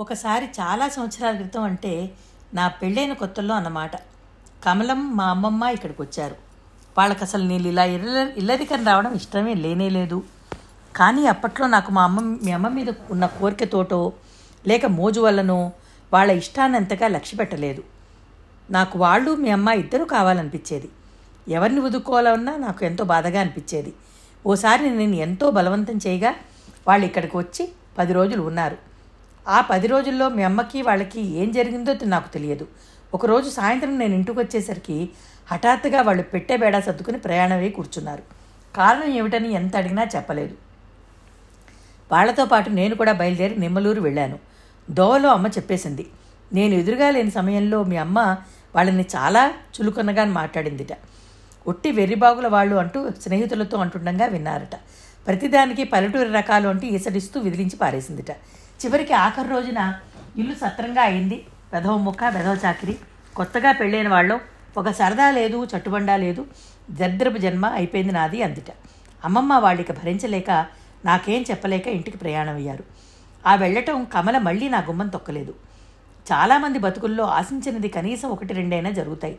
ఒకసారి చాలా సంవత్సరాల క్రితం అంటే నా పెళ్ళైన కొత్తల్లో అన్నమాట. కమలం మా అమ్మమ్మ ఇక్కడికి వచ్చారు. వాళ్ళకి అసలు నేను ఇలా ఇల్ల ఇల్లరికని రావడం ఇష్టమే లేనే లేదు. కానీ అప్పట్లో నాకు మా అమ్మ మీ అమ్మ మీద ఉన్న కోరికతోటో లేక మోజు వల్లనో వాళ్ళ ఇష్టాన్ని అంతగా లక్ష్య పెట్టలేదు. నాకు వాళ్ళు మీ అమ్మ ఇద్దరూ కావాలనిపించేది. ఎవరిని వదుకోవాలన్నా నాకు ఎంతో బాధగా అనిపించేది. ఓసారి నేను ఎంతో బలవంతం చేయగా వాళ్ళు ఇక్కడికి వచ్చి పది రోజులు ఉన్నారు. ఆ పది రోజుల్లో మీ అమ్మకి వాళ్ళకి ఏం జరిగిందో నాకు తెలియదు. ఒకరోజు సాయంత్రం నేను ఇంటికి వచ్చేసరికి హఠాత్తుగా వాళ్ళు పెట్టే బేడా సర్దుకుని ప్రయాణమై కూర్చున్నారు. కారణం ఏమిటని ఎంత అడిగినా చెప్పలేదు. వాళ్ళతో పాటు నేను కూడా బయలుదేరి నిమ్మలూరు వెళ్ళాను. దోవలో అమ్మ చెప్పేసింది నేను ఎదురుగా లేని సమయంలో మీ అమ్మ వాళ్ళని చాలా చులుకొనగా మాట్లాడిందిట. ఒట్టి వెర్రిబాగుల వాళ్ళు అంటూ స్నేహితులతో అంటుండగా విన్నారట. ప్రతిదానికి పల్లెటూరి రకాలు అంటూ ఈసడిస్తూ విదిలించి పారేసిందిట. చివరికి ఆఖరి రోజున ఇల్లు సత్రంగా అయింది. వెధవ ముక్క వెధవ చాకిరి. కొత్తగా పెళ్ళైన వాళ్ళు ఒక సరదా లేదు చట్టుబండా లేదు దరిద్రపు జన్మ అయిపోయింది నాది అందుట. అమ్మమ్మ వాళ్ళకి భరించలేక నాకేం చెప్పలేక ఇంటికి ప్రయాణం అయ్యారు. ఆ వెళ్ళటం కమల మళ్ళీ నా గుమ్మం తొక్కలేదు. చాలామంది బతుకుల్లో ఆశించినది కనీసం ఒకటి రెండైనా జరుగుతాయి.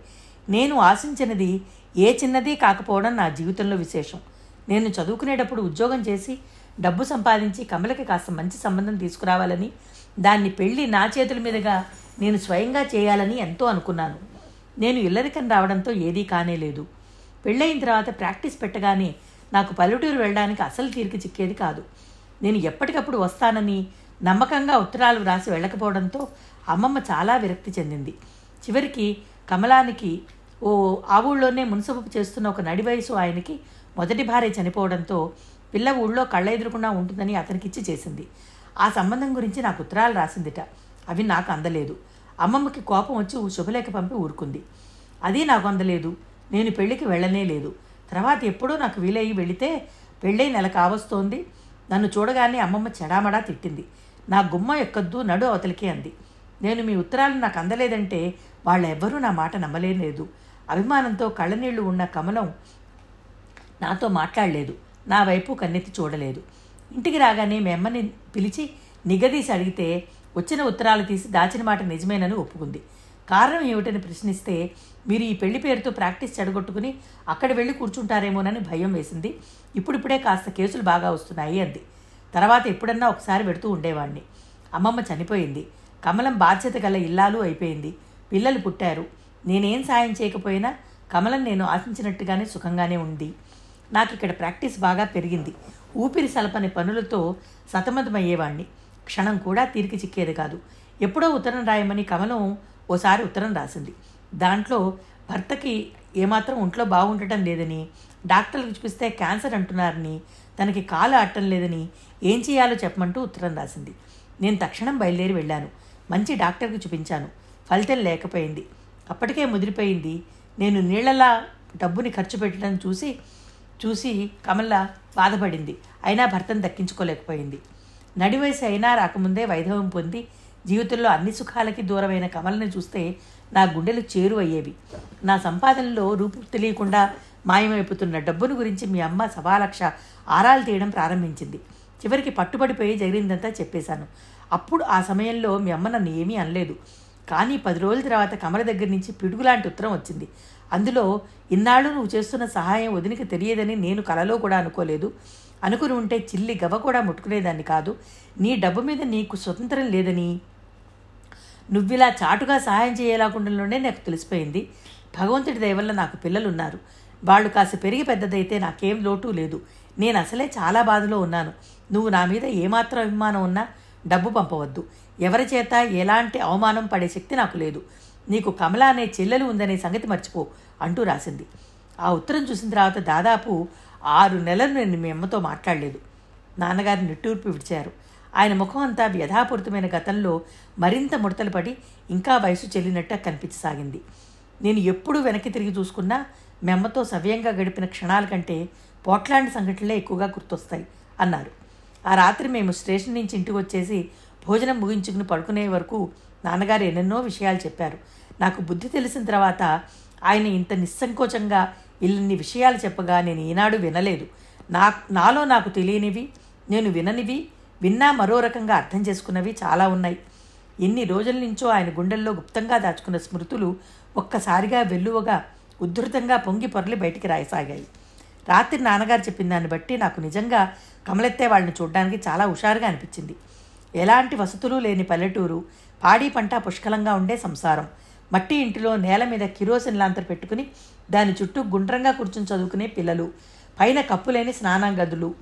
నేను ఆశించినది ఏ చిన్నది కాకపోవడం నా జీవితంలో విశేషం. నేను చదువుకునేటప్పుడు ఉద్యోగం చేసి డబ్బు సంపాదించి కమలకి కాస్త మంచి సంబంధం తీసుకురావాలని దాన్ని పెళ్ళి నా చేతుల మీదుగా నేను స్వయంగా చేయాలని ఎంతో అనుకున్నాను. నేను ఇల్లరికం రావడంతో ఏదీ కానే లేదు. పెళ్ళయిన తర్వాత ప్రాక్టీస్ పెట్టగానే నాకు పల్లెటూరు వెళ్ళడానికి అసలు తీరిక చిక్కేది కాదు. నేను ఎప్పటికప్పుడు వస్తానని నమ్మకంగా ఉత్తరాలు వ్రాసి వెళ్ళకపోవడంతో అమ్మమ్మ చాలా విరక్తి చెందింది. చివరికి కమలానికి ఓ ఆ ఊళ్ళోనే మున్సబు చేస్తున్న ఒక నడి వయసు ఆయనకి మొదటి భార్య చనిపోవడంతో పిల్ల ఊళ్ళో కళ్ళ ఎదురుకుండా ఉంటుందని అతనికిచ్చి చేసింది. ఆ సంబంధం గురించి నాకు ఉత్తరాలు రాసిందిట. అవి నాకు అందలేదు. అమ్మమ్మకి కోపం వచ్చి శుభలేఖ పంపి ఊరుకుంది. అది నాకు అందలేదు. నేను పెళ్ళికి వెళ్ళనే లేదు. తర్వాత ఎప్పుడూ నాకు వీలయ్యి వెళితే పెళ్ళై నెల కావస్తోంది. నన్ను చూడగానే అమ్మమ్మ చెడామడా తిట్టింది. నా గుమ్మ ఎక్కద్దు నడు అవతలికి అంది. నేను మీ ఉత్తరాలు నాకు అందలేదంటే వాళ్ళెవ్వరూ నా మాట నమ్మలేదు అభిమానంతో కళ్ళనీళ్ళు ఉన్న కమలం నాతో మాట్లాడలేదు. నా వైపు కన్నెత్తి చూడలేదు. ఇంటికి రాగానే మీ పిలిచి నిగదీసి అడిగితే వచ్చిన ఉత్తరాలు తీసి దాచిన మాట నిజమేనని ఒప్పుకుంది. కారణం ఏమిటని ప్రశ్నిస్తే మీరు ఈ పెళ్ళి పేరుతో ప్రాక్టీస్ చెడగొట్టుకుని అక్కడ వెళ్ళి కూర్చుంటారేమోనని భయం వేసింది. ఇప్పుడిప్పుడే కాస్త కేసులు బాగా వస్తున్నాయి అంది. తర్వాత ఎప్పుడన్నా ఒకసారి పెడుతూ ఉండేవాణ్ణి. అమ్మమ్మ చనిపోయింది. కమలం బాధ్యత గల ఇల్లాలు అయిపోయింది. పిల్లలు పుట్టారు. నేనేం సాయం చేయకపోయినా కమలం నేను ఆశించినట్టుగానే సుఖంగానే ఉంది. నాకు ఇక్కడ ప్రాక్టీస్ బాగా పెరిగింది. ఊపిరి సలపని పనులతో సతమతమయ్యేవాణ్ణి. క్షణం కూడా తీరికి చిక్కేది కాదు. ఎప్పుడో ఉత్తరం రాయమని కమలం ఓసారి ఉత్తరం రాసింది. దాంట్లో భర్తకి ఏమాత్రం ఒంట్లో బాగుండటం లేదని డాక్టర్లకు చూపిస్తే క్యాన్సర్ అంటున్నారని తనకి కాలు అట్టం లేదని ఏం చేయాలో చెప్పమంటూ ఉత్తరం రాసింది. నేను తక్షణం బయలుదేరి వెళ్ళాను. మంచి డాక్టర్కి చూపించాను. ఫలితం లేకపోయింది. అప్పటికే ముదిరిపోయింది. నేను నీళ్ళలా డబ్బుని ఖర్చు పెట్టడం చూసి చూసి కమల బాధపడింది. అయినా భర్తను దక్కించుకోలేకపోయింది. నడివయసు అయినా రాకముందే వైధవం పొంది జీవితంలో అన్ని సుఖాలకి దూరమైన కమలను చూస్తే నా గుండెలు చేరువయ్యేవి. నా సంపాదనలో రూపు తెలియకుండా మాయమైపోతున్న డబ్బును గురించి మీ అమ్మ సవాలక్ష ఆరాలు తీయడం ప్రారంభించింది. చివరికి పట్టుబడిపోయి జరిగిందంతా చెప్పేశాను. అప్పుడు ఆ సమయంలో మీ అమ్మ నన్ను ఏమీ అనలేదు. కానీ పది రోజుల తర్వాత కమల దగ్గర నుంచి పిడుగులాంటి ఉత్తరం వచ్చింది. అందులో ఇన్నాళ్ళు నువ్వు చేస్తున్న సహాయం వదినికి తెలియదని నేను కలలో కూడా అనుకోలేదు. అనుకుని ఉంటే చిల్లి గవ్వ కూడా ముట్టుకునేదాన్ని కాదు. నీ డబ్బు మీద నీకు స్వతంత్రం లేదని. నువ్విలా చాటుగా సహాయం చేయలేకుండానే నాకు తెలిసిపోయింది. భగవంతుడి దయవల్ల నాకు పిల్లలు ఉన్నారు వాళ్ళు కాస్త పెరిగి పెద్దదైతే నాకేం లోటు లేదు. నేను అసలే చాలా బాధలో ఉన్నాను. నువ్వు నా మీద ఏమాత్రం అభిమానం ఉన్నా డబ్బు పంపవద్దు. ఎవరి చేత ఎలాంటి అవమానం పడే శక్తి నాకు లేదు. నీకు కమల అనే చెల్లెలు ఉందనే సంగతి మర్చిపో అంటూ రాసింది. ఆ ఉత్తరం చూసిన తర్వాత దాదాపు ఆరు నెలలు నేను మీ అమ్మతో మాట్లాడలేదు. నాన్నగారు నిట్టూర్పు విడిచారు. ఆయన ముఖం అంతా వ్యధాపూరితమైన గతంలో మరింత ముడతలు పడి ఇంకా వయసు చెల్లినట్టు కనిపించసాగింది. నేను ఎప్పుడూ వెనక్కి తిరిగి చూసుకున్నా మెమ్మతో సవ్యంగా గడిపిన క్షణాల కంటే పోట్లాంటి సంఘటనలే ఎక్కువగా గుర్తొస్తాయి అన్నారు. ఆ రాత్రి మేము స్టేషన్ నుంచి ఇంటికి వచ్చేసి భోజనం ముగించుకుని పడుకునే వరకు నాన్నగారు ఎన్నెన్నో విషయాలు చెప్పారు. నాకు బుద్ధి తెలిసిన తర్వాత ఆయన ఇంత నిస్సంకోచంగా ఇన్ని విషయాలు చెప్పగా నేను ఈనాడు వినలేదు. నా నాలో నాకు తెలియనివి నేను విననివి విన్నా మరో రకంగా అర్థం చేసుకున్నవి చాలా ఉన్నాయి. ఎన్ని రోజుల నుంచో ఆయన గుండెల్లో గుప్తంగా దాచుకున్న స్మృతులు ఒక్కసారిగా వెల్లువగా ఉద్ధృతంగా పొంగి పొరలి బయటికి రాయసాగాయి. రాత్రి నాన్నగారు చెప్పిన దాన్ని బట్టి నాకు నిజంగా కమలెత్తే వాళ్ళని చూడడానికి చాలా హుషారుగా అనిపించింది. ఎలాంటి వసతులు లేని పల్లెటూరు పాడి పంట పుష్కలంగా ఉండే సంసారం. మట్టి ఇంటిలో నేల మీద కిరోసిన్ లాంతర్ పెట్టుకుని దాని చుట్టూ గుండ్రంగా కూర్చుని చదువుకునే పిల్లలు. పైన కప్పులేని స్నానం గదులు.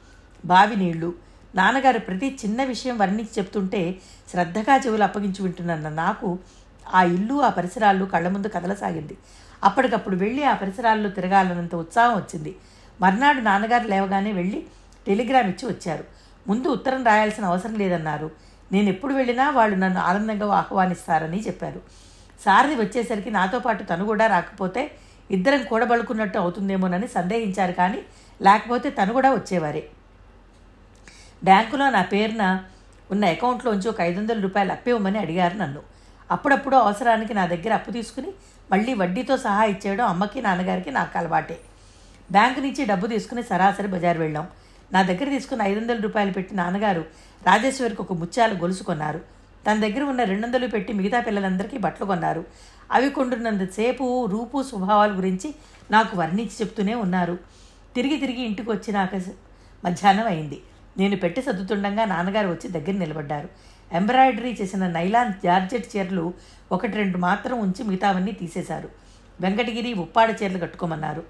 బావి నీళ్ళు. నాన్నగారు ప్రతి చిన్న విషయం వర్ణించి చెప్తుంటే శ్రద్ధగా చెవులు అప్పగించి వింటున్న నాకు ఆ ఇల్లు ఆ పరిసరాలు కళ్ళ ముందు కదలసాగింది. అప్పటికప్పుడు వెళ్ళి ఆ పరిసరాల్లో తిరగాలన్నంత ఉత్సాహం వచ్చింది. మర్నాడు నాన్నగారు లేవగానే వెళ్ళి టెలిగ్రామ్ ఇచ్చి వచ్చారు. ముందు ఉత్తరం రాయాల్సిన అవసరం లేదన్నారు. నేను ఎప్పుడు వెళ్ళినా వాళ్ళు నన్ను ఆనందంగా ఆహ్వానిస్తారని చెప్పారు. సారథి వచ్చేసరికి నాతో పాటు తను కూడా రాకపోతే ఇద్దరం కూడబడుకున్నట్టు అవుతుందేమోనని సందేహించారు కానీ లేకపోతే తను కూడా వచ్చేవారే. బ్యాంకులో నా పేరున ఉన్న అకౌంట్లోంచి ఒక ఐదు వందల రూపాయలు అప్పివ్వమని అడిగారు నన్ను. అప్పుడప్పుడు అవసరానికి నా దగ్గర అప్పు తీసుకుని మళ్ళీ వడ్డీతో సహా ఇచ్చేయడం అమ్మకి నాన్నగారికి నాకు అలవాటే. బ్యాంకు నుంచి డబ్బు తీసుకుని సరాసరి బజారు వెళ్ళాం. నా దగ్గర తీసుకున్న ఐదు వందల రూపాయలు పెట్టి నాన్నగారు రాజేశ్వరికి ఒక ముత్యాలు గొలుసు కొన్నారు. తన దగ్గర ఉన్న రెండు వందలు పెట్టి మిగతా పిల్లలందరికీ బట్టలు కొన్నారు. అవి కొంటున్నంతసేపు రూపు స్వభావాల గురించి నాకు వర్ణించి చెప్తూనే ఉన్నారు. తిరిగి తిరిగి ఇంటికి వచ్చి నాకు మధ్యాహ్నం అయింది. నేను పెట్టి సర్దుతుండగా నాన్నగారు వచ్చి దగ్గర నిలబడ్డారు. ఎంబ్రాయిడరీ చేసిన నైలాన్ జార్జెట్ చీరలు ఒకటి రెండు మాత్రం ఉంచి మిగతావన్నీ తీసేశారు. వెంకటగిరి ఉప్పాడ చీరలు కట్టుకోమన్నారు.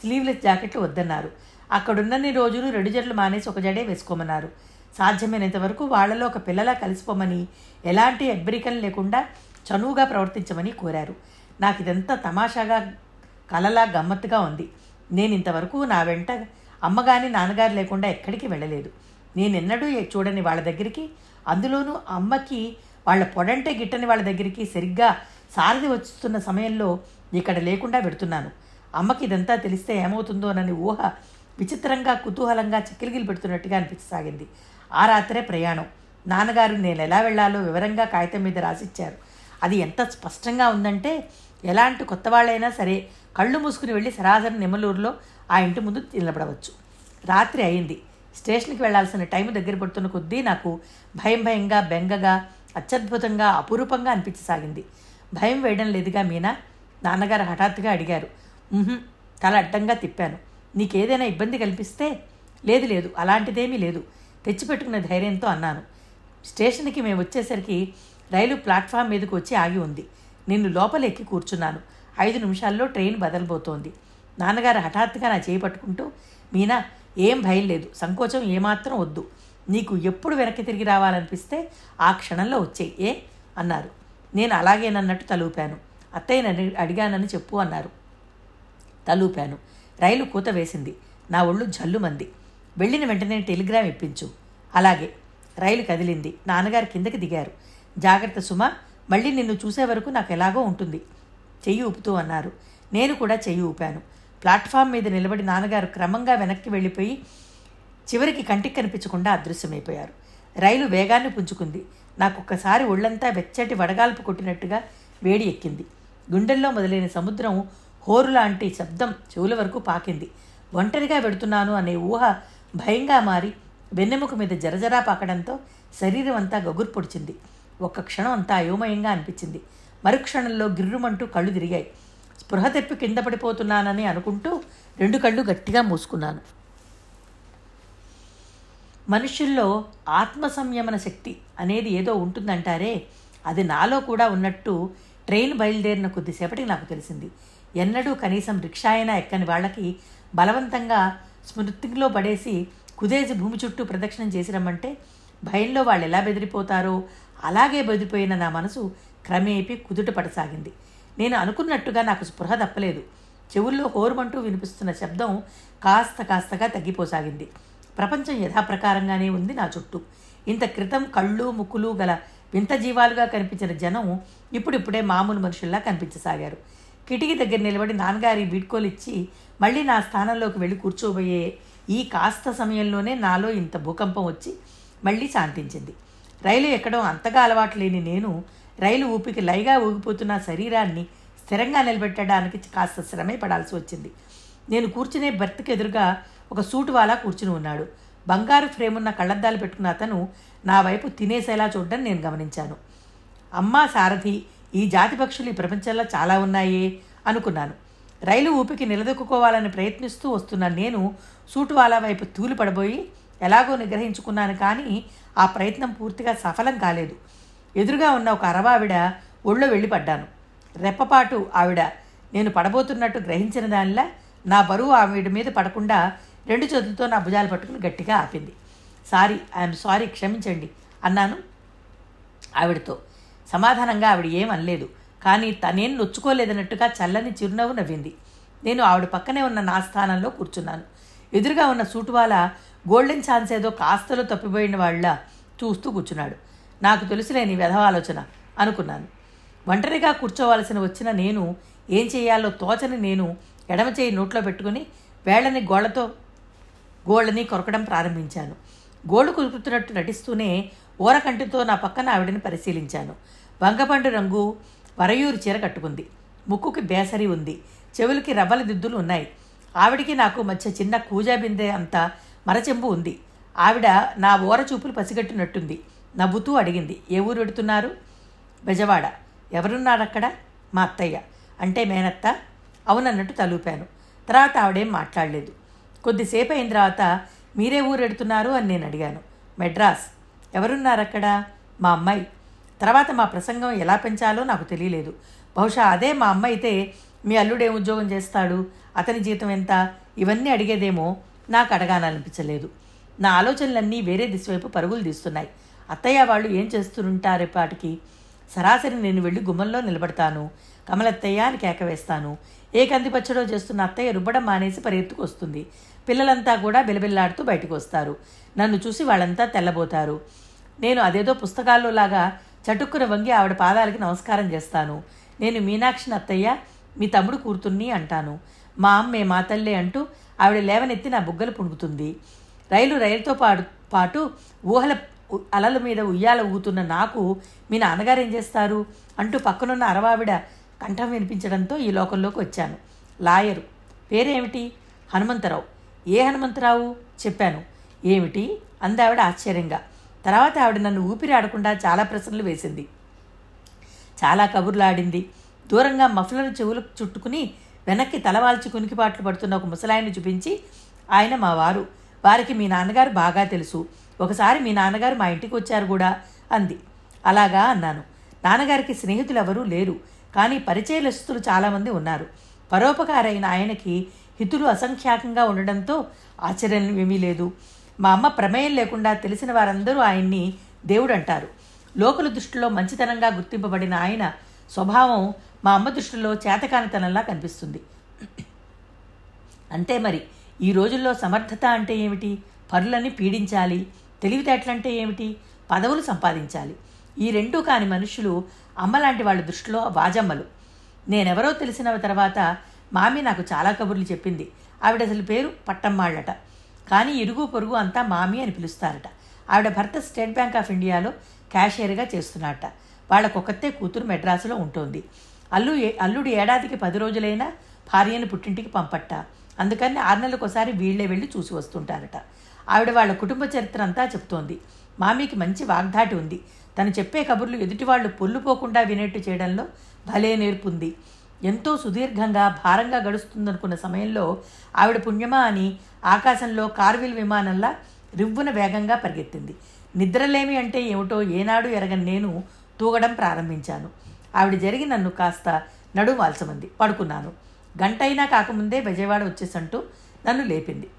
స్లీవ్లెస్ జాకెట్లు వద్దన్నారు. అక్కడున్నన్ని రోజులు రెండు జడలు మానేసి ఒక జడే వేసుకోమన్నారు. సాధ్యమైనంత వరకు వాళ్ళలో ఒక పిల్లలా కలిసిపోమని ఎలాంటి ఎబ్బరికలు లేకుండా చనువుగా ప్రవర్తించమని కోరారు. నాకు ఇదంతా తమాషాగా కలలా గమ్మత్తుగా ఉంది. నేను ఇంతవరకు నా వెంట అమ్మగాని నాన్నగారు లేకుండా ఎక్కడికి వెళ్ళలేదు. నేను ఎన్నడూ చూడని వాళ్ళ దగ్గరికి అందులోనూ అమ్మకి వాళ్ళ పొడంటే గిట్టని వాళ్ళ దగ్గరికి సరిగ్గా సారథి వస్తున్న సమయంలో ఇక్కడ లేకుండా పెడుతున్నాను. అమ్మకి ఇదంతా తెలిస్తే ఏమవుతుందోనని ఊహ విచిత్రంగా కుతూహలంగా చిక్కిలిగిలు పెడుతున్నట్టుగా అనిపించసాగింది. ఆ రాత్రే ప్రయాణం. నాన్నగారు నేను ఎలా వెళ్ళాలో వివరంగా కాగితం మీద రాసిచ్చారు. అది ఎంత స్పష్టంగా ఉందంటే ఎలాంటి కొత్త వాళ్ళైనా సరే కళ్ళు మూసుకుని వెళ్ళి సరాసరి నిమ్మలూరులో ఆ ఇంటి ముందు నిలబడవచ్చు. రాత్రి అయింది. స్టేషన్కి వెళ్ళాల్సిన టైం దగ్గర పడుతున్న కొద్దీ నాకు భయం భయంగా బెంగగా అత్యద్భుతంగా అపురూపంగా అనిపించసాగింది. భయం వేయడం లేదుగా మీనా? నాన్నగారు హఠాత్తుగా అడిగారు. తల అడ్డంగా తిప్పాను. నీకేదైనా ఇబ్బంది కల్పిస్తే? లేదు లేదు అలాంటిదేమీ లేదు. తెచ్చిపెట్టుకున్న ధైర్యంతో అన్నాను. స్టేషన్కి మేము వచ్చేసరికి రైలు ప్లాట్ఫామ్ మీదకి వచ్చి ఆగి ఉంది. నిన్ను లోపల ఎక్కి కూర్చున్నాను. ఐదు నిమిషాల్లో ట్రైన్ బదలబోతోంది. నాన్నగారు హఠాత్తుగా నా చేయి పట్టుకుంటూ మీనా ఏం భయం లేదు. సంకోచం ఏమాత్రం వద్దు. నీకు ఎప్పుడు వెనక్కి తిరిగి రావాలనిపిస్తే ఆ క్షణంలో వచ్చేయి ఏ? అన్నారు. నేను అలాగేనన్నట్టు తలూపాను. అత్తయ్యని అడిగానని చెప్పు అన్నారు. తలూపాను. రైలు కూత వేసింది. నా ఒళ్ళు జల్లుమంది. వెళ్ళిన వెంటనే టెలిగ్రామ్ ఇప్పించు. అలాగే రైలు కదిలింది. నాన్నగారు కిందకి దిగారు. జాగ్రత్త సుమ మళ్ళీ నిన్ను చూసే వరకు నాకు ఎలాగో ఉంటుంది. చెయ్యి ఊపుతూ అన్నారు. నేను కూడా చెయ్యి ఊపాను. ప్లాట్ఫామ్ మీద నిలబడి నాన్నగారు క్రమంగా వెనక్కి వెళ్ళిపోయి చివరికి కంటికి కనిపించకుండా అదృశ్యమైపోయారు. రైలు వేగాన్ని పుంజుకుంది. నాకు ఒక్కసారి ఒళ్ళంతా వెచ్చటి వడగాల్పు కొట్టినట్టుగా వేడి ఎక్కింది. గుండెల్లో మొదలైన సముద్రం హోరు లాంటి శబ్దం చెవుల వరకు పాకింది. ఒంటరిగా వెడుతున్నాను అనే ఊహ భయంగా మారి వెన్నెముక మీద జరజరా పాకడంతో శరీరం అంతా గగుర్ పొడిచింది. ఒక్క క్షణం అంతా అయోమయంగా అనిపించింది. మరుక్షణంలో గిర్రుమంటూ కళ్ళు తిరిగాయి. స్పృహ తెప్పి కింద పడిపోతున్నానని అనుకుంటూ రెండు కళ్ళు గట్టిగా మూసుకున్నాను. మనుషుల్లో ఆత్మ సంయమన శక్తి అనేది ఏదో ఉంటుందంటారే అది నాలో కూడా ఉన్నట్టు ట్రైన్ బయలుదేరిన కొద్దిసేపటికి నాకు తెలిసింది. ఎన్నడూ కనీసం రిక్షా అయినా ఎక్కని వాళ్ళకి బలవంతంగా స్మృతిలో పడేసి కుదేసి భూమి చుట్టూ ప్రదక్షిణం చేసిరమ్మంటే భయంలో వాళ్ళు ఎలా బెదిరిపోతారో అలాగే బెదిరిపోయిన నా మనసు క్రమేపీ కుదుట పడసాగింది. నేను అనుకున్నట్టుగా నాకు స్పృహ తప్పలేదు. చెవుల్లో హోరుమంటూ వినిపిస్తున్న శబ్దం కాస్త కాస్తగా తగ్గిపోసాగింది. ప్రపంచం యథాప్రకారంగానే ఉంది నా చుట్టూ. ఇంత క్రితం కళ్ళు ముక్కులు గల వింత జీవాలుగా కనిపించిన జనం ఇప్పుడిప్పుడే మామూలు మనుషుల్లా కనిపించసాగారు. కిటికీ దగ్గర నిలబడి నాన్నగారి బీడ్కోలిచ్చి మళ్ళీ నా స్థానంలోకి వెళ్ళి కూర్చోబోయే ఈ కాస్త సమయంలోనే నాలో ఇంత భూకంపం వచ్చి మళ్ళీ శాంతించింది. రైలు ఎక్కడం అంతగా అలవాటు లేని నేను రైలు ఊపికి లైగా ఊగిపోతున్న శరీరాన్ని స్థిరంగా నిలబెట్టడానికి కాస్త శ్రమే పడాల్సి వచ్చింది. నేను కూర్చునే బెర్త్కి ఎదురుగా ఒక సూటు వాలా కూర్చుని ఉన్నాడు. బంగారు ఫ్రేమ్ ఉన్న కళ్ళద్దాలు పెట్టుకున్న అతను నా వైపు తినేసేలా చూడడం నేను గమనించాను. అమ్మా సారథి ఈ జాతి పక్షులు ఈ ప్రపంచంలో చాలా ఉన్నాయి అనుకున్నాను. రైలు ఊపికి నిలదొక్కుకోవాలని ప్రయత్నిస్తూ వస్తున్న నేను సూటువాలా వైపు తూలి పడబోయి ఎలాగో నిగ్రహించుకున్నాను కానీ ఆ ప్రయత్నం పూర్తిగా సఫలం కాలేదు. ఎదురుగా ఉన్న ఒక అరవావిడ ఒళ్ళో వెళ్ళి పడ్డాను రెప్పపాటు ఆవిడ నేను పడబోతున్నట్టు గ్రహించిన దానిలా నా బరువు ఆవిడ మీద పడకుండా రెండు చేతులతో నా భుజాలు పట్టుకుని గట్టిగా ఆపింది. సారీ ఐఎమ్ సారీ క్షమించండి అన్నాను ఆవిడతో. సమాధానంగా ఆవిడ ఏం అనలేదు. కానీ తనేం నొచ్చుకోలేదన్నట్టుగా చల్లని చిరునవ్వు నవ్వింది. నేను ఆవిడ పక్కనే ఉన్న నా స్థానంలో కూర్చున్నాను. ఎదురుగా ఉన్న సూటువాల గోల్డెన్ ఛాన్స్ ఏదో కాస్తలో తప్పిపోయిన వాళ్ళ చూస్తూ కూర్చున్నాడు. నాకు తెలుసులేని ఆలోచన అనుకున్నాను. ఒంటరిగా కూర్చోవలసిన వచ్చిన నేను ఏం చేయాలో తోచని నేను ఎడమ చేయి నోట్లో పెట్టుకుని వేళ్ళని గోళ్ళతో గోళ్ళని కొరకడం ప్రారంభించాను. గోళ్ళు కురుకుతున్నట్టు నటిస్తూనే ఊరకంటితో నా పక్కన ఆవిడని పరిశీలించాను. వంగపండు రంగు వరయూరు చీర కట్టుకుంది. ముక్కుకి బేసరి ఉంది. చెవులకి రవ్వల దిద్దులు ఉన్నాయి. ఆవిడికి నాకు మధ్య చిన్న కూజాబిందె అంత మరచెంబు ఉంది. ఆవిడ నా ఓర చూపులు పసిగట్టినట్టుంది. నవ్వుతూ అడిగింది ఏ ఊరు పెడుతున్నారు బెజవాడ. ఎవరున్నారక్కడ? మా అత్తయ్య. అంటే మేనత్త? అవునన్నట్టు తలూపాను. తర్వాత ఆవిడేం మాట్లాడలేదు. కొద్దిసేపు అయిన తర్వాత మీరే ఊరు పెడుతున్నారు అని నేను అడిగాను. మెడ్రాస్. ఎవరున్నారు అక్కడ మా అమ్మాయి. తర్వాత మా ప్రసంగం ఎలా పెంచాలో నాకు తెలియలేదు. బహుశా అదే మా అమ్మ అయితే మీ అల్లుడే ఉద్యోగం చేస్తాడు అతని జీతం ఎంత? ఇవన్నీ అడిగేదేమో నాకు అడగాలనిపించలేదు. నా ఆలోచనలన్నీ వేరే దిశవైపు పరుగులు తీస్తున్నాయి. అత్తయ్య వాళ్ళు ఏం చేస్తుంటారేపాటికి సరాసరి నేను వెళ్ళి గుమ్మంలో నిలబడతాను. కమలత్తయ్య అని కేక వేస్తాను. ఏ కందిపచ్చడో చేస్తున్న అత్తయ్య రుబ్బడం మానేసి పరిగెత్తుకు వస్తుంది పిల్లలంతా కూడా బిలబిల్లాడుతూ బయటకు వస్తారు. నన్ను చూసి వాళ్ళంతా తెల్లబోతారు. నేను అదేదో పుస్తకాల్లో లాగా చటుక్కున వంగి ఆవిడ పాదాలకి నమస్కారం చేస్తాను. నేను మీనాక్షిని అత్తయ్య మీ తమ్ముడు కూర్తున్ని అంటాను. మా అమ్మే మా తల్లే అంటూ ఆవిడ లేవనెత్తి నా బుగ్గలు పుణుకుతుంది. రైలు రైలుతో పాటు పాటు ఊహల అలల మీద ఉయ్యాల ఊగుతున్న నాకు మీ నాన్నగారు ఏం చేస్తారు? అంటూ పక్కనున్న అరవావిడ కంఠం వినిపించడంతో ఈ లోకంలోకి వచ్చాను. లాయరు పేరేమిటి? హనుమంతరావు. ఏ హనుమంతరావు? చెప్పాను. ఏమిటి? అందావిడ ఆశ్చర్యంగా. తర్వాత ఆవిడ నన్ను ఊపిరాడకుండా చాలా ప్రశ్నలు వేసింది. చాలా కబుర్లాడింది. దూరంగా మఫ్లర్ చెవులు చుట్టుకుని వెనక్కి తలవాల్చి కునికిపాట్లు పడుతున్న ఒక ముసలాయన్ని చూపించి ఆయన మా వారు. వారికి మీ నాన్నగారు బాగా తెలుసు. ఒకసారి మీ నాన్నగారు మా ఇంటికి వచ్చారు కూడా అంది. అలాగా అన్నాను. నాన్నగారికి స్నేహితులు ఎవరూ లేరు. కానీ పరిచయలస్తులు చాలామంది ఉన్నారు. పరోపకారైన ఆయనకి హితులు అసంఖ్యాకంగా ఉండడంతో ఆశ్చర్యం ఏమీ లేదు. మా అమ్మ ప్రమేయం లేకుండా తెలిసిన వారందరూ ఆయన్ని దేవుడు అంటారు లోకుల దృష్టిలో మంచితనంగా గుర్తింపబడిన ఆయన స్వభావం మా అమ్మ దృష్టిలో చేతకానితనంలా కనిపిస్తుంది. అంతే మరి ఈ రోజుల్లో సమర్థత అంటే ఏమిటి? పరులని పీడించాలి తెలివితేటలంటే ఏమిటి? పదవులు సంపాదించాలి. ఈ రెండూ కాని మనుషులు అమ్మలాంటి వాళ్ళ దృష్టిలో వాజమ్మలు. నేనెవరో తెలిసిన తర్వాత మామి నాకు చాలా కబుర్లు చెప్పింది. ఆవిడ అసలు పేరు పట్టమ్మాళ్ళట. కానీ ఇరుగు పొరుగు అంతా మామి అని పిలుస్తారట. ఆవిడ భర్త స్టేట్ బ్యాంక్ ఆఫ్ ఇండియాలో క్యాషియర్గా చేస్తున్నట్ట వాళ్ళకొకతే కూతురు మెడ్రాసులో ఉంటుంది. అల్లు ఏ- అల్లుడు ఏడాదికి పది రోజులైనా భార్యను పుట్టింటికి పంపట్ట అందుకని ఆరు నెలలకోసారి వీళ్ళే వెళ్ళి చూసి వస్తుంటారట. ఆవిడ వాళ్ళ కుటుంబ చరిత్ర అంతా చెప్తోంది. మామీకి మంచి వాగ్దాటి ఉంది. తను చెప్పే కబుర్లు ఎదుటివాళ్ళు పొల్లుపోకుండా వినేట్టు చేయడంలో భలే నేర్పుంది. ఎంతో సుదీర్ఘంగా భారంగా గడుస్తుందనుకున్న సమయంలో ఆవిడ పుణ్యమా అని ఆకాశంలో కార్విల్ విమానంలా రివ్వున వేగంగా పరిగెత్తింది. నిద్రలేమి అంటే ఏమిటో ఏనాడు ఎరగని నేను తూగడం ప్రారంభించాను. ఆవిడ జరిగి నన్ను కాస్త నడుము వాల్చమంది. పడుకున్నాను. గంటైనా కాకముందే విజయవాడ వచ్చేసంటూ నన్ను లేపింది.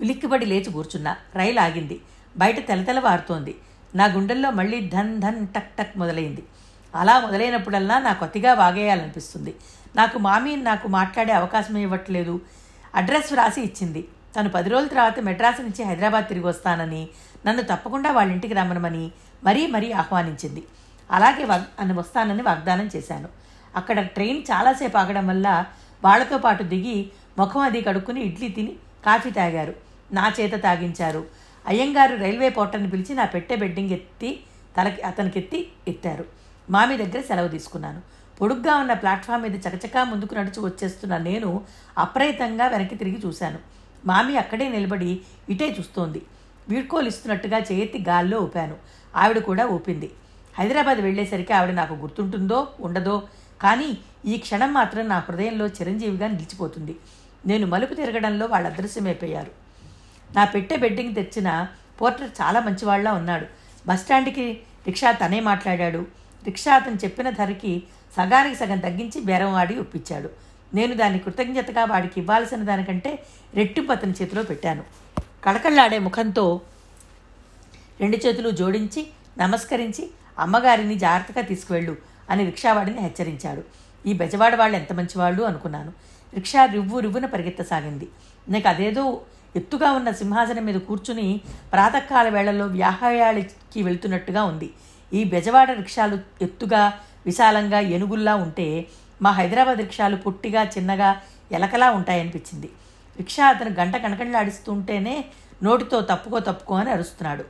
ఉలిక్కిపడి లేచి కూర్చున్నా. రైలు ఆగింది. బయట తెలతెల వారుతోంది నా గుండెల్లో మళ్ళీ ధన్ ధన్ టక్ టక్ మొదలైంది. అలా మొదలైనప్పుడల్లా నాకు అతిగా వాగేయాలనిపిస్తుంది. నాకు మామీ నాకు మాట్లాడే అవకాశం ఇవ్వట్లేదు. అడ్రస్ వ్రాసి ఇచ్చింది. తను పది రోజుల తర్వాత మెడ్రాస్ నుంచి హైదరాబాద్ తిరిగి వస్తానని నన్ను తప్పకుండా వాళ్ళ ఇంటికి రమ్మనమని మరీ మరీ ఆహ్వానించింది. అలాగే వాగ్ అని వస్తానని వాగ్దానం చేశాను. అక్కడ ట్రైన్ చాలాసేపు ఆగడం వల్ల వాళ్ళతో పాటు దిగి ముఖం అది కడుక్కుని ఇడ్లీ తిని కాఫీ తాగారు. నా చేత తాగించారు. అయ్యంగారు రైల్వే పోర్టర్ని పిలిచి నా పెట్టే బెడ్డింగ్ ఎత్తి తలకి అతనికెత్తి ఎత్తారు. మామి దగ్గర సెలవు తీసుకున్నాను. పొడుగ్గా ఉన్న ప్లాట్ఫామ్ మీద చకచకా ముందుకు నడిచి వచ్చేస్తున్న నేను అప్రయత్నంగా వెనక్కి తిరిగి చూశాను. మామి అక్కడే నిలబడి ఇటే చూస్తోంది. వీడ్కోలు ఇస్తున్నట్టుగా చేయెత్తి గాల్లో ఊపాను. ఆవిడ కూడా ఊపింది. హైదరాబాద్ వెళ్ళేసరికి ఆవిడ నాకు గుర్తుంటుందో ఉండదో కానీ ఈ క్షణం మాత్రం నా హృదయంలో చిరంజీవిగా నిలిచిపోతుంది. నేను మలుపు తిరగడంలో వాళ్ళు అదృశ్యమైపోయారు నా పెట్టే బెడ్డింగ్ తెచ్చిన పోర్టర్ చాలా మంచివాళ్ళా ఉన్నాడు. బస్టాండ్కి రిక్షా తనే మాట్లాడాడు. రిక్షా అతను చెప్పిన ధరకి సగానికి సగం తగ్గించి బేరం ఆడి ఒప్పించాడు. నేను దాన్ని కృతజ్ఞతగా వాడికి ఇవ్వాల్సిన దానికంటే రెట్టింపు అతని చేతిలో పెట్టాను. కళకళ్ళాడే ముఖంతో రెండు చేతులు జోడించి నమస్కరించి అమ్మగారిని జాగ్రత్తగా తీసుకువెళ్ళు అని రిక్షావాడిని హెచ్చరించాడు. ఈ బెజవాడ వాళ్ళు ఎంత మంచివాళ్ళు అనుకున్నాను. రిక్షా రివ్వు రివ్వున పరిగెత్తసాగింది. నాకు అదేదో ఎత్తుగా ఉన్న సింహాసనం మీద కూర్చుని ప్రాతకాల వేళల్లో వ్యాహయాళికి వెళ్తున్నట్టుగా ఉంది. ఈ బెజవాడ రిక్షాలు ఎత్తుగా విశాలంగా ఎనుగుల్లా ఉంటే మా హైదరాబాద్ రిక్షాలు పొట్టిగా చిన్నగా ఎలకలా ఉంటాయనిపించింది. రిక్షా అతను గంట కణకణలాడిస్తుంటేనే నోటితో తప్పుకో తప్పుకో అని అరుస్తున్నాడు.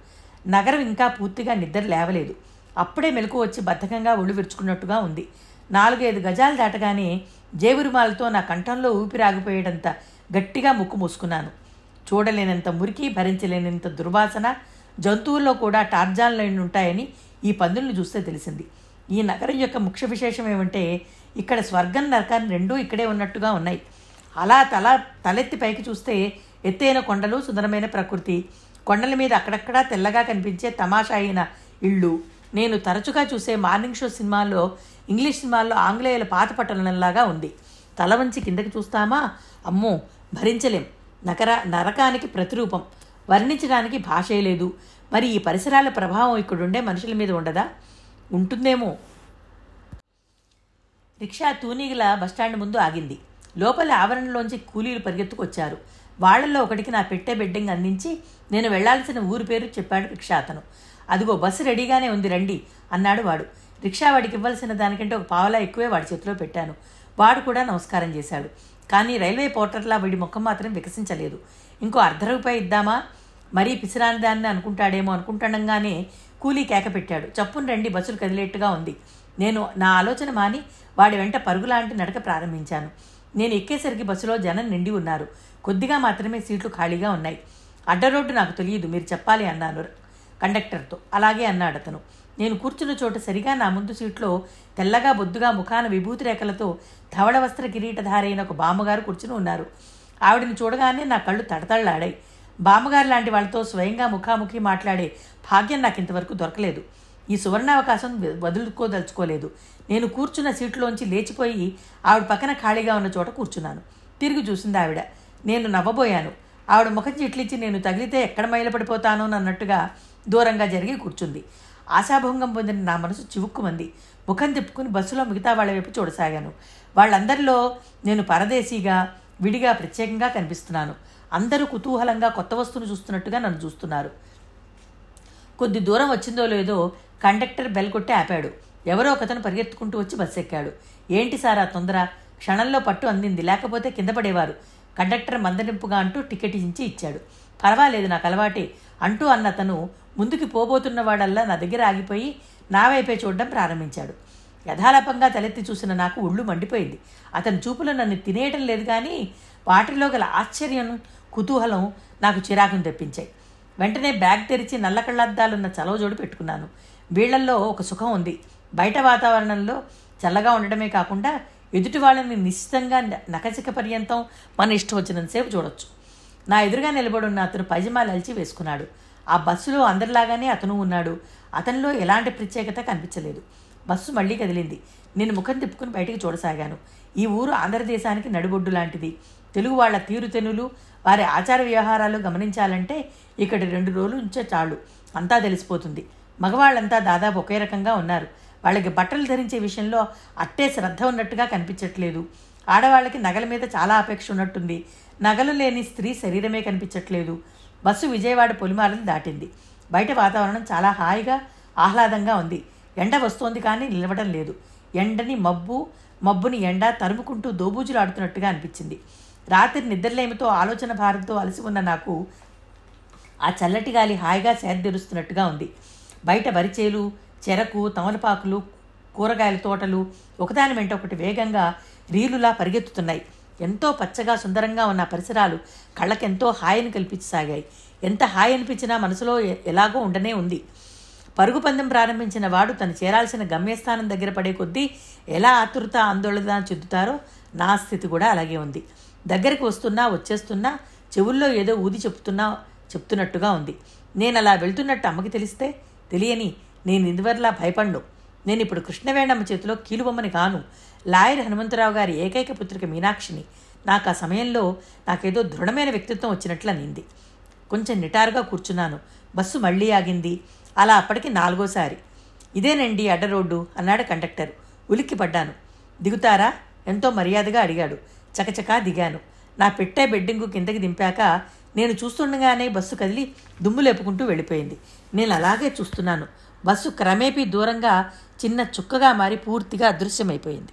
నగరం ఇంకా పూర్తిగా నిద్ర లేవలేదు. అప్పుడే మెలకు వచ్చి బద్ధకంగా ఒళ్ళు విరుచుకున్నట్టుగా ఉంది. నాలుగైదు గజాలు దాటగానే జేబురుమాలతో నా కంఠంలో ఊపిరాగిపోయేటంత గట్టిగా ముక్కు మూసుకున్నాను. చూడలేనంత మురికి భరించలేనంత దుర్వాసన జంతువుల్లో కూడా టార్జాన్ లైన్ ఉంటాయని ఈ పందులను చూస్తే తెలిసింది. ఈ నగరం యొక్క ముఖ్య విశేషం ఏమంటే ఇక్కడ స్వర్గం నరకాన్ని రెండూ ఇక్కడే ఉన్నట్టుగా ఉన్నాయి. అలా తల తలెత్తి పైకి చూస్తే ఎత్తైన కొండలు సుందరమైన ప్రకృతి. కొండల మీద అక్కడక్కడా తెల్లగా కనిపించే తమాషా అయిన ఇళ్ళు. నేను తరచుగా చూసే మార్నింగ్ షో సినిమాల్లో ఇంగ్లీష్ సినిమాల్లో ఆంగ్లేయుల పాత పట్టణంలాగా ఉంది. తల వంచి కిందకి చూస్తామా? అమ్మో భరించలేం. నకర నరకానికి ప్రతిరూపం. వర్ణించడానికి భాషే లేదు. మరి ఈ పరిసరాల ప్రభావం ఇక్కడుండే మనుషుల మీద ఉండదా? ఉంటుందేమో. రిక్షా తూనీగల బస్టాండ్ ముందు ఆగింది. లోపల ఆవరణలోంచి కూలీలు పరిగెత్తుకొచ్చారు. వాళ్ళలో ఒకటికి నా పెట్టే బిడ్డింగ్ అందించి నేను వెళ్ళాల్సిన ఊరి పేరు చెప్పాడు రిక్షా అతను. అదిగో బస్సు రెడీగానే ఉంది రండి అన్నాడు వాడు. రిక్షా వాడికి ఇవ్వాల్సిన దానికంటే ఒక పావలా ఎక్కువే వాడి చేతిలో పెట్టాను. వాడు కూడా నమస్కారం చేశాడు. కానీ రైల్వే పోర్టర్లా వీడి ముఖం మాత్రం వికసించలేదు. ఇంకో అర్ధ రూపాయి ఇద్దామా? మరీ పిసిరాని దాన్ని అనుకుంటాడేమో అనుకుంటుండగానే కూలీ కేక పెట్టాడు. చప్పున రండి బస్సులు కదిలేట్టుగా ఉంది. నేను నా ఆలోచన మాని వాడి వెంట పరుగులాంటి నడక ప్రారంభించాను. నేను ఎక్కేసరికి బస్సులో జనం నిండి ఉన్నారు. కొద్దిగా మాత్రమే సీట్లు ఖాళీగా ఉన్నాయి. అడ్డరోడ్డు నాకు తెలియదు మీరు చెప్పాలి అన్నాను కండక్టర్తో. అలాగే అన్నాడు అతను. నేను కూర్చున్న చోట సరిగా నా ముందు సీట్లో తెల్లగా బొద్దుగా ముఖాన విభూతి రేఖలతో ధవళ వస్త్ర కిరీటధారైన ఒక బామ్మగారు కూర్చుని ఉన్నారు. ఆవిడని చూడగానే నా కళ్ళు తడతళ్ళాడాయి బామ్మగారు లాంటి వాళ్ళతో స్వయంగా ముఖాముఖి మాట్లాడే భాగ్యం నాకు ఇంతవరకు దొరకలేదు. ఈ సువర్ణావకాశం వదులుకోదలుచుకోలేదు. నేను కూర్చున్న సీట్లోంచి లేచిపోయి ఆవిడ పక్కన ఖాళీగా ఉన్న చోట కూర్చున్నాను. తిరిగి చూసింది ఆవిడ. నేను నవ్వబోయాను. ఆవిడ ముఖం చిట్లిచ్చి నేను తగిలితే ఎక్కడ మైలపడిపోతానో అన్నట్టుగా దూరంగా జరిగి కూర్చుంది. ఆశాభంగం పొందిన నా మనసు చివుక్కుమంది. ముఖం తిప్పుకుని బస్సులో మిగతా వాళ్ళ వైపు చూడసాగాను. వాళ్ళందరిలో నేను పరదేశీగా విడిగా ప్రత్యేకంగా కనిపిస్తున్నాను. అందరూ కుతూహలంగా కొత్త వస్తువును చూస్తున్నట్టుగా నన్ను చూస్తున్నారు. కొద్ది దూరం వచ్చిందో లేదో కండక్టర్ బెల్ కొట్టి ఆపాడు. ఎవరో ఒకతను పరిగెత్తుకుంటూ వచ్చి బస్సు ఎక్కాడు. ఏంటి సార్ ఆ తొందర? క్షణంలో పట్టు అందింది. లేకపోతే కింద పడేవారు. కండక్టర్ మందనింపుగా అంటూ టికెట్ ఇచ్చి ఇచ్చాడు. పర్వాలేదు నాకు అలవాటే అంటూ అన్న అతను ముందుకి పోబోతున్న వాడల్లా నా దగ్గర ఆగిపోయి నా వైపే చూడడం ప్రారంభించాడు. యథాలాపంగా తలెత్తి చూసిన నాకు ఒళ్ళు మండిపోయింది. అతని చూపులు నన్ను తినేయటం లేదు కానీ వాటిలో గల ఆశ్చర్యం కుతూహలం నాకు చిరాకును తెప్పించాయి. వెంటనే బ్యాగ్ తెరిచి నల్ల కళ్ళద్దాలున్న చలవజోడు పెట్టుకున్నాను. వీళ్ళల్లో ఒక సుఖం ఉంది. బయట వాతావరణంలో చల్లగా ఉండడమే కాకుండా ఎదుటి వాళ్ళని నిశ్చితంగా నకచిక పర్యంతం మన ఇష్టం వచ్చినంతసేపు చూడొచ్చు. నా ఎదురుగా నిలబడున్న అతను పైజమాలు అలిచి వేసుకున్నాడు. ఆ బస్సులో అందరిలాగానే అతను ఉన్నాడు. అతనిలో ఎలాంటి ప్రత్యేకత కనిపించలేదు. బస్సు మళ్ళీ కదిలింది. నేను ముఖం తిప్పుకుని బయటికి చూడసాగాను. ఈ ఊరు ఆంధ్రదేశానికి నడుబొడ్డు లాంటిది. తెలుగు వాళ్ళ తీరుతెనులు వారి ఆచార వ్యవహారాలు గమనించాలంటే ఇక్కడ రెండు రోజులు ఉంచే చాలు. అంతా తెలిసిపోతుంది. మగవాళ్ళంతా దాదాపు ఒకే రకంగా ఉన్నారు. వాళ్ళకి బట్టలు ధరించే విషయంలో అట్టే శ్రద్ధ ఉన్నట్టుగా కనిపించట్లేదు. ఆడవాళ్ళకి నగల మీద చాలా అపేక్ష ఉన్నట్టుంది. నగలు లేని స్త్రీ శరీరమే కనిపించట్లేదు. బస్సు విజయవాడ పొలిమాలను దాటింది. బయట వాతావరణం చాలా హాయిగా ఆహ్లాదంగా ఉంది. ఎండ వస్తోంది కానీ నిలవడం లేదు. ఎండని మబ్బు మబ్బుని ఎండ తరుముకుంటూ దోబూజులాడుతున్నట్టుగా అనిపించింది. రాత్రి నిద్రలేమితో ఆలోచన భారంతో అలసి ఉన్న నాకు ఆ చల్లటి గాలి హాయిగా సేదెరుస్తున్నట్టుగా ఉంది. బయట వరిచేలు చెరకు తమలపాకులు కూరగాయల తోటలు ఒకదాని వెంట ఒకటి వేగంగా రీలులా పరిగెత్తుతున్నాయి. ఎంతో పచ్చగా సుందరంగా ఉన్న పరిసరాలు కళ్ళకెంతో హాయిని కల్పించసాగాయి. ఎంత హాయి అనిపించినా మనసులో ఎలాగో ఉండనే ఉంది. పరుగు పందెం ప్రారంభించిన వాడు తను చేరాల్సిన గమ్యస్థానం దగ్గర పడే కొద్దీ ఎలా ఆతురత ఆందోళన చెందుతారో నా స్థితి కూడా అలాగే ఉంది. దగ్గరికి వస్తున్నా వచ్చేస్తున్నా చెవుల్లో ఏదో ఊది చెప్తున్నా చెప్తున్నట్టుగా ఉంది. నేను అలా వెళ్తున్నట్టు అమ్మకి తెలిస్తే తెలియని నేను ఇందువల్ల భయపడ్ను. నేను ఇప్పుడు కృష్ణవేణమ్మ చేతిలో కీలుబొమ్మని కాను లాయర్ హనుమంతరావు గారి ఏకైక పుత్రిక మీనాక్షిని. నాకు ఆ సమయంలో నాకేదో దృఢమైన వ్యక్తిత్వం వచ్చినట్లు అనింది కొంచెం నిటారుగా కూర్చున్నాను. బస్సు మళ్ళీ ఆగింది. అలా అప్పటికి నాలుగోసారి. ఇదేనండి అడ్డ రోడ్డు? అన్నాడు కండక్టర్. ఉలిక్కి పడ్డాను దిగుతారా? ఎంతో మర్యాదగా అడిగాడు. చకచకా దిగాను. నా పెట్టే బెడ్డింగు కిందకి దింపాక నేను చూస్తుండగానే బస్సు కదిలి దుమ్ము లేపుకుంటూ వెళ్ళిపోయింది. నేను అలాగే చూస్తున్నాను. బస్సు క్రమేపీ దూరంగా చిన్న చుక్కగా మారి పూర్తిగా అదృశ్యమైపోయింది.